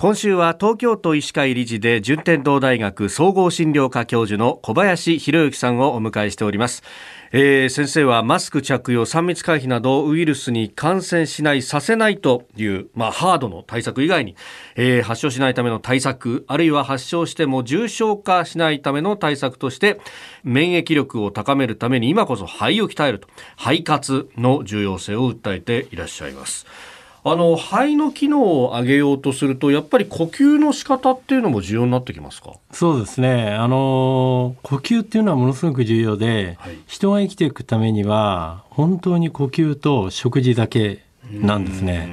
今週は東京都医師会理事で順天堂大学総合診療科教授の小林博之さんをお迎えしております、えー、先生はマスク着用3密回避などウイルスに感染しないさせないという、まあ、ハードの対策以外に、えー、発症しないための対策あるいは発症しても重症化しないための対策として免疫力を高めるために今こそ肺を鍛えると肺活の重要性を訴えていらっしゃいます。あの肺の機能を上げようとするとやっぱり呼吸の仕方っていうのも重要になってきますか？そうですね。あの呼吸っていうのはものすごく重要で、はい、人が生きていくためには本当に呼吸と食事だけなんですね。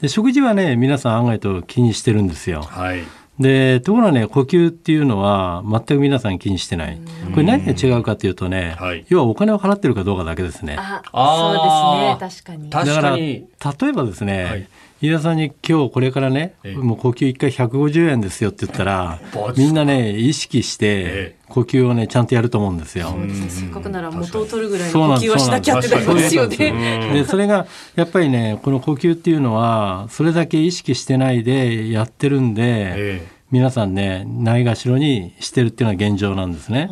で食事はね皆さん案外と気にしてるんですよ、はい、でところがね呼吸っていうのは全く皆さん気にしてない。これ何が違うかというとね、はい、要はお金を払ってるかどうかだけですね。あそうですね。確かに。だから例えばですね、はい飯田さんに今日これからね、もう呼吸1回150円ですよって言ったら、みんなね、意識して、呼吸をね、ちゃんとやると思うんですよ。せっかくなら元を取るぐらいの呼吸はしなきゃってなりますよね。で、それが、やっぱりね、この呼吸っていうのは、それだけ意識してないでやってるんで、皆さんね、ないがしろにしてるっていうのは現状なんですね。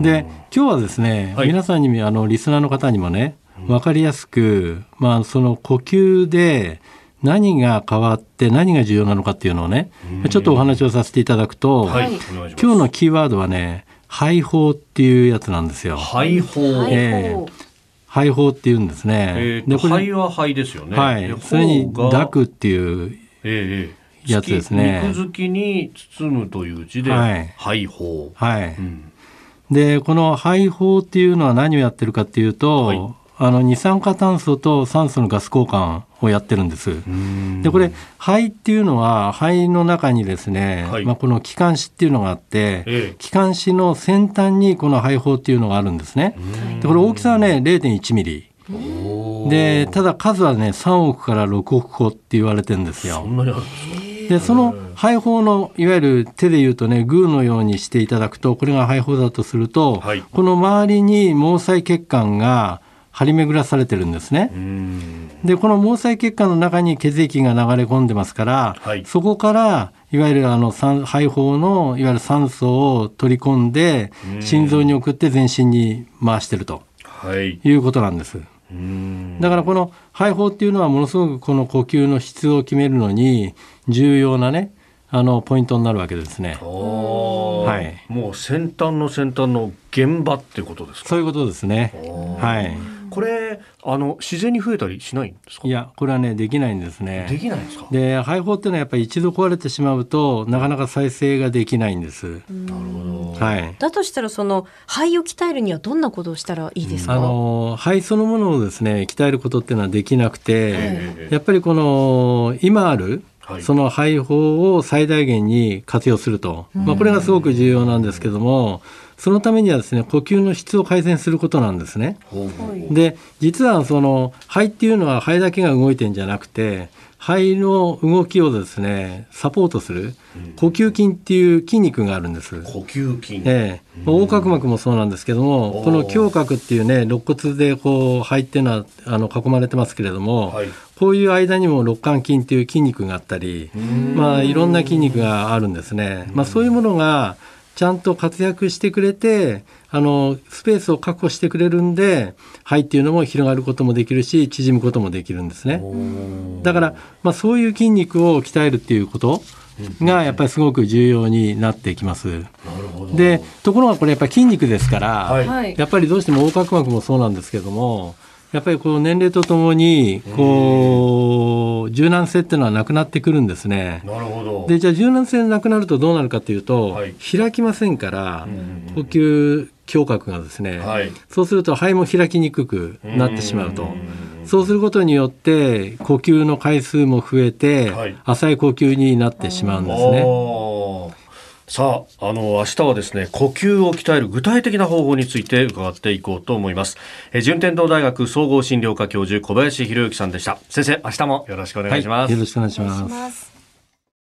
で、今日はですね、はい、皆さんに、あの、リスナーの方にもね、分かりやすく、まあ、その呼吸で、何が変わって何が重要なのかっていうのをねちょっとお話をさせていただくと、はい、今日のキーワードはね肺胞っていうやつなんですよ。肺胞、えー肺胞っていうんですね。えー、でこれ肺は肺ですよね。はい。それに濁っていうやつですね。肉付きに包むという字で、はい、肺胞。はい。うん、でこの肺胞っていうのは何をやってるかっていうと、はい、あの二酸化炭素と酸素のガス交換をやってるんです。でこれ肺っていうのは肺の中にですね、はい、まあ、この気管支っていうのがあって、ええ、気管支の先端にこの肺胞っていうのがあるんですね。でこれ大きさはね0.1ミリ。でただ数はね3億から6億個って言われてるんですよ。でその肺胞のいわゆる手で言うとねグーのようにしていただくとこれが肺胞だとすると、はい、この周りに毛細血管が張り巡らされてるんですね。でこの毛細血管の中に血液が流れ込んでますから、はい、そこからいわゆるあの肺胞のいわゆる酸素を取り込んで心臓に送って全身に回してると、はい、いうことなんです。だからこの肺胞っていうのはものすごくこの呼吸の質を決めるのに重要なねあのポイントになるわけですね。はい。もう先端の先端の現場ってことですか？そういうことですね。はい。これあの自然に増えたりしないんですか？いやこれはねできないんですね。できないんですか？で肺胞っていうのはやっぱり一度壊れてしまうとなかなか再生ができないんです。なるほど、はい、だとしたらその肺を鍛えるにはどんなことをしたらいいですか？あの肺そのものをですね鍛えることっていうのはできなくて、やっぱりこの今あるその肺胞を最大限に活用すると、まあ、これがすごく重要なんですけども、そのためにはですね呼吸の質を改善することなんですね。で実はその肺っていうのは肺だけが動いてんじゃなくて肺の動きをですねサポートする呼吸筋っていう筋肉があるんです。呼吸筋。ええ。横隔膜もそうなんですけども、この胸郭っていうね肋骨でこう肺っていうのはあの囲まれてますけれども、はい、こういう間にも肋間筋っていう筋肉があったり、まあいろんな筋肉があるんですね。まあそういうものがちゃんと活躍してくれてあのスペースを確保してくれるんで肺っていうのも広がることもできるし縮むこともできるんですね。だから、まあ、そういう筋肉を鍛えるっていうことがやっぱりすごく重要になってきます。でところがこれやっぱり筋肉ですから、はい、やっぱりどうしても横隔膜もそうなんですけどもやっぱりこう年齢とともにこう柔軟性っていうのはなくなってくるんですね。なるほど。でじゃあ柔軟性なくなるとどうなるかというと、はい、開きませんから呼吸胸郭がですね、はい、そうすると肺も開きにくくなってしまうと。そうすることによって呼吸の回数も増えて、はい、浅い呼吸になってしまうんですね。さあ、あの、明日はですね、呼吸を鍛える具体的な方法について伺っていこうと思います。え順天堂大学総合診療科教授、小林博之さんでした。先生、明日もよろしくお願いします。はい、よろしくお願いします。